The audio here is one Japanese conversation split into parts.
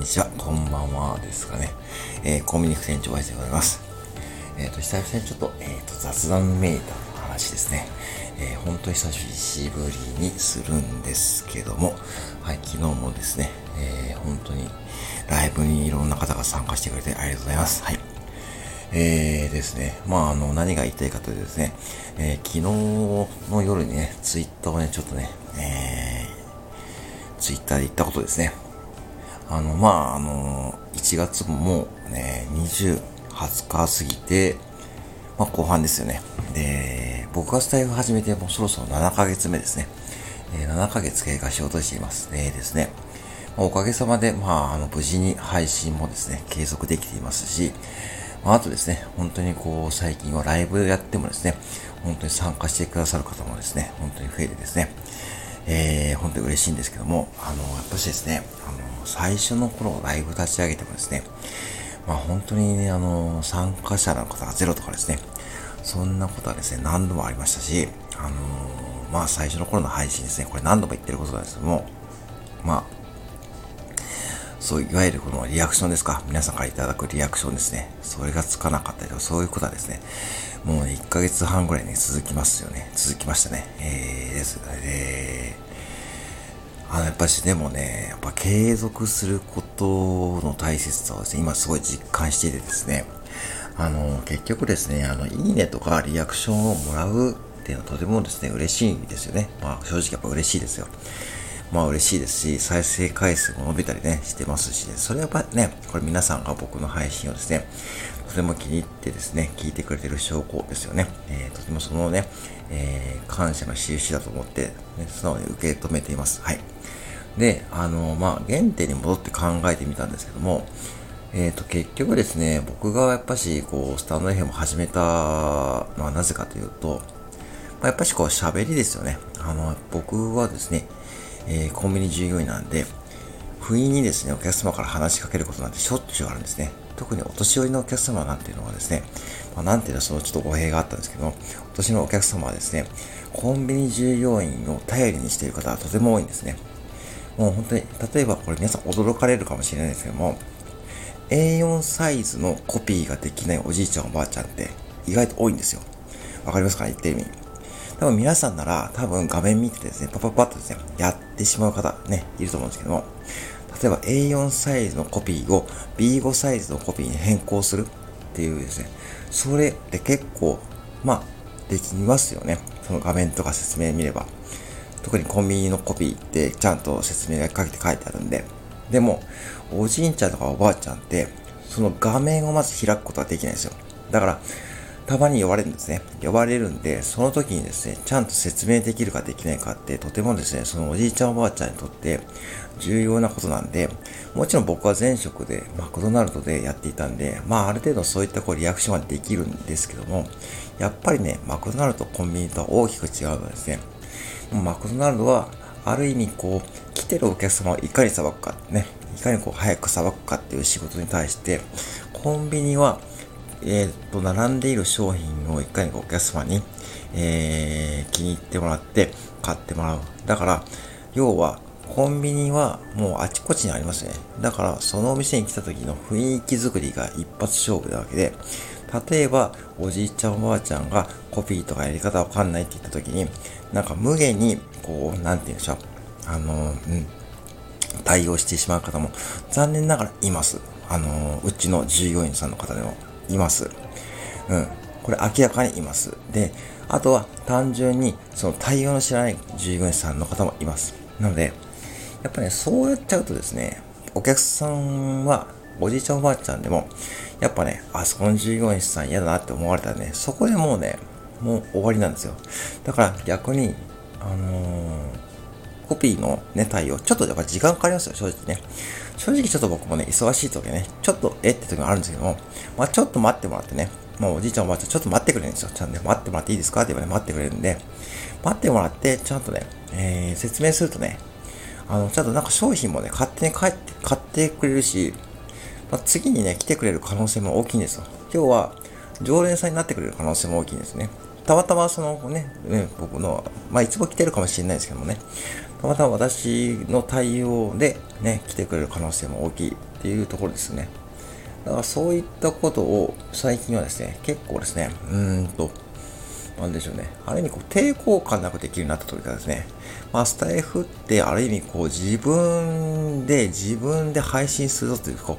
にちは、こんばんはですかね。えー、コンビニ副店長ワイズでございます。えっ、ー、と、久々にちょっと、えっ、ー、と、雑談めいた話ですね。えー、本当に久しぶりにするんですけども、はい、昨日もですね、えー、本当にライブにいろんな方が参加してくれてありがとうございます。はい。えーですね、まあ、あの、何が言いたいかというとですね、えー、昨日の夜にね、ツイッターをね、ちょっとね、えー、ツイッターで言ったことですね。あの、まあ、あの、1月もね、20、20日過ぎて、まあ、後半ですよね。で、僕がスタイル始めてもうそろそろ7ヶ月目ですね。えー、7ヶ月経過しようとしています。でですね、おかげさまで、まあ、あの、無事に配信もですね、継続できていますし、まあ、あとですね、本当にこう、最近はライブやってもですね、本当に参加してくださる方もですね、本当に増えてですね、えー、本当に嬉しいんですけども、あの、やっぱしですね、あの、最初の頃ライブ立ち上げてもですね、まあ本当にね、あの、参加者の方がゼロとかですね、そんなことはですね、何度もありましたし、あのまあ最初の頃の配信ですね、これ何度も言ってることなんですけども、まあ、そういわゆるこのリアクションですか。皆さんからいただくリアクションですね。それがつかなかったりとか、そういうことはですね、もう1ヶ月半ぐらいに続きますよね。続きましたね。えー、です。えー、あの、やっぱしでもね、やっぱ継続することの大切さをですね、今すごい実感していてですね、あの、結局ですね、あの、いいねとかリアクションをもらうっていうのはとてもですね、嬉しいんですよね。まあ、正直やっぱ嬉しいですよ。まあ嬉しいですし、再生回数も伸びたりね、してますし、ね、それはやっぱね、これ皆さんが僕の配信をですね、とても気に入ってですね、聞いてくれてる証拠ですよね。えー、とてもそのね、えー、感謝の印だと思って、ね、素直に受け止めています。はい。で、あの、まあ、原点に戻って考えてみたんですけども、えっ、ー、と、結局ですね、僕がやっぱし、こう、スタンド FM を始めたのはなぜかというと、まあ、やっぱしこう、喋りですよね。あの、僕はですね、えー、コンビニ従業員なんで、不意にですね、お客様から話しかけることなんてしょっちゅうあるんですね。特にお年寄りのお客様なんていうのはですね、まあ、なんていうのそのちょっと語弊があったんですけどお年のお客様はですね、コンビニ従業員を頼りにしている方はとても多いんですね。もう本当に、例えばこれ皆さん驚かれるかもしれないですけども、A4 サイズのコピーができないおじいちゃんおばあちゃんって意外と多いんですよ。わかりますかね言ってる意味。多分皆さんなら多分画面見てですね、パパパッとですね、やってしまう方ね、いると思うんですけども、例えば A4 サイズのコピーを B5 サイズのコピーに変更するっていうですね、それって結構、まあ、できますよね。その画面とか説明見れば。特にコンビニのコピーってちゃんと説明がかけて書いてあるんで。でも、おじいちゃんとかおばあちゃんって、その画面をまず開くことはできないんですよ。だから、たまに呼ばれるんですね。呼ばれるんで、その時にですね、ちゃんと説明できるかできないかって、とてもですね、そのおじいちゃんおばあちゃんにとって重要なことなんで、もちろん僕は前職でマクドナルドでやっていたんで、まあある程度そういったこうリアクションはできるんですけども、やっぱりね、マクドナルドとコンビニとは大きく違うのですね、マクドナルドはある意味こう、来てるお客様をいかに裁くかね、いかにこう早く裁くかっていう仕事に対して、コンビニはえー、と、並んでいる商品をいかにお客様に、えー、気に入ってもらって買ってもらう。だから、要は、コンビニはもうあちこちにありますね。だから、そのお店に来た時の雰囲気作りが一発勝負なわけで、例えば、おじいちゃんおばあちゃんがコピーとかやり方わかんないって言った時に、なんか無限に、こう、なんて言うんでしょう。あの、うん、対応してしまう方も残念ながらいます。あの、うちの従業員さんの方でも。います。うん。これ明らかにいます。で、あとは単純にその対応の知らない従業員さんの方もいます。なので、やっぱね、そうやっちゃうとですね、お客さんは、おじいちゃんおばあちゃんでも、やっぱね、あそこの従業員さん嫌だなって思われたらね、そこでもうね、もう終わりなんですよ。だから逆に、あのーコピーのね、対応、ちょっとやっぱ時間かかりますよ、正直ね。正直ちょっと僕もね、忙しい時ね、ちょっとえって時もあるんですけども、まあちょっと待ってもらってね、もうおじいちゃんおばあちゃんちょっと待ってくれるんですよ。ちゃんとね、待ってもらっていいですかって言えばね、待ってくれるんで、待ってもらって、ちゃんとね、えー、説明するとね、あの、ちゃんとなんか商品もね、勝手に買って、買ってくれるし、まあ、次にね、来てくれる可能性も大きいんですよ。今日は、常連さんになってくれる可能性も大きいんですね。たまたまそのね、ね僕の、まあ、いつも来てるかもしれないですけどもね、たまたま私の対応でね、来てくれる可能性も大きいっていうところですね。だからそういったことを最近はですね、結構ですね、うーんと、なんでしょうね。ある意味こう抵抗感なくできるようになったというかですね。まあスタイフってある意味こう自分で自分で配信するぞという、こ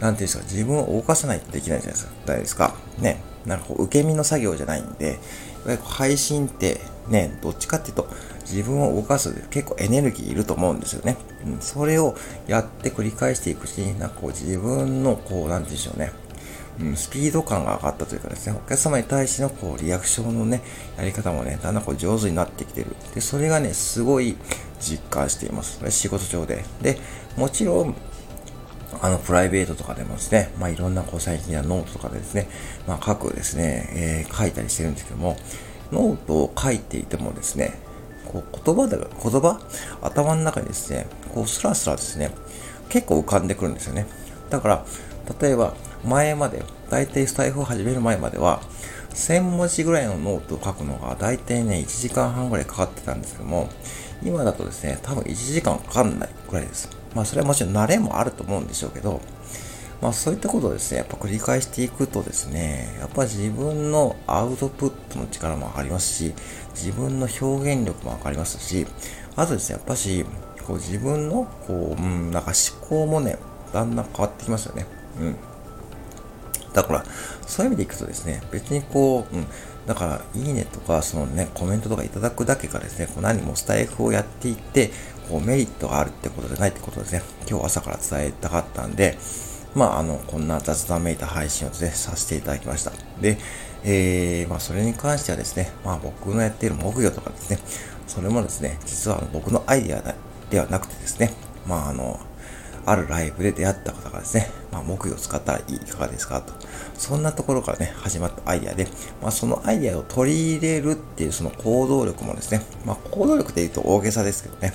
う、なんていうんですか、自分を動かさないとできないじゃないですか。ですか？ね。なんかこう受け身の作業じゃないんで、いわゆる配信ってね、どっちかっていうと自分を動かす結構エネルギーいると思うんですよね。うん、それをやって繰り返していくし、なんかこう自分のこう、なんて言うんでしょうね。うん、スピード感が上がったというかですね、お客様に対してのこうリアクションのね、やり方もね、だんだんこう上手になってきてる。で、それがね、すごい実感しています。仕事上で。で、もちろん、あの、プライベートとかでもですね、まあ、いろんなこう最近はノートとかでですね、まあ、書くですね、えー、書いたりしてるんですけども、ノートを書いていてもですね、こう言葉で、言葉頭の中にですね、こうスラスラですね、結構浮かんでくるんですよね。だから、例えば、前まで、だいたいスタエフを始める前までは、1000文字ぐらいのノートを書くのが、だいたいね、1時間半ぐらいかかってたんですけども、今だとですね、多分1時間かかんないぐらいです。まあ、それはもちろん慣れもあると思うんでしょうけど、まあ、そういったことをですね、やっぱ繰り返していくとですね、やっぱ自分のアウトプットの力も上がりますし、自分の表現力も上がりますし、あとですね、やっぱし、こう自分の、こう、うん、なんか思考もね、だんだん変わってきますよね。うん。だから、そういう意味でいくとですね、別にこう、うん、だから、いいねとか、そのね、コメントとかいただくだけがですね、こう何もスタイフをやっていって、こうメリットがあるってことじゃないってことですね、今日朝から伝えたかったんで、まあ、あの、こんな雑談めいた配信をですね、させていただきました。で、えー、まあ、それに関してはですね、まあ、僕のやっている木魚とかですね、それもですね、実は僕のアイデアではなくてですね、まあ、あの、あるライブで出会った方がですね、まあ、木魚を使ったらいかがですかと。そんなところからね、始まったアイデアで、まあ、そのアイデアを取り入れるっていうその行動力もですね、まあ、行動力で言うと大げさですけどね、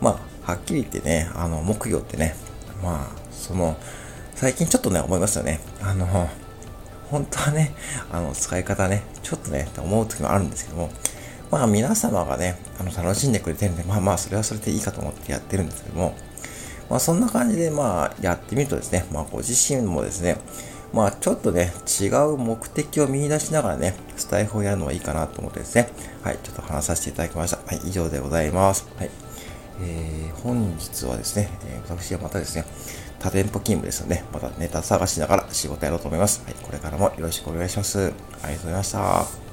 まあ、はっきり言ってね、あの、木魚ってね、まあ、その、最近ちょっとね、思いますよね。あの、本当はね、あの、使い方ね、ちょっとね、って思う時もあるんですけども、まあ皆様がね、あの、楽しんでくれてるんで、まあまあ、それはそれでいいかと思ってやってるんですけども、まあそんな感じでまあやってみるとですね、まあご自身もですね、まあちょっとね、違う目的を見出しながらね、スタイフをやるのはいいかなと思ってですね、はい、ちょっと話させていただきました。はい、以上でございます。はい。えー、本日はですね、え、私はまたですね、多店舗勤務ですので、またネタ探しながら仕事やろうと思います。はい、これからもよろしくお願いします。ありがとうございました。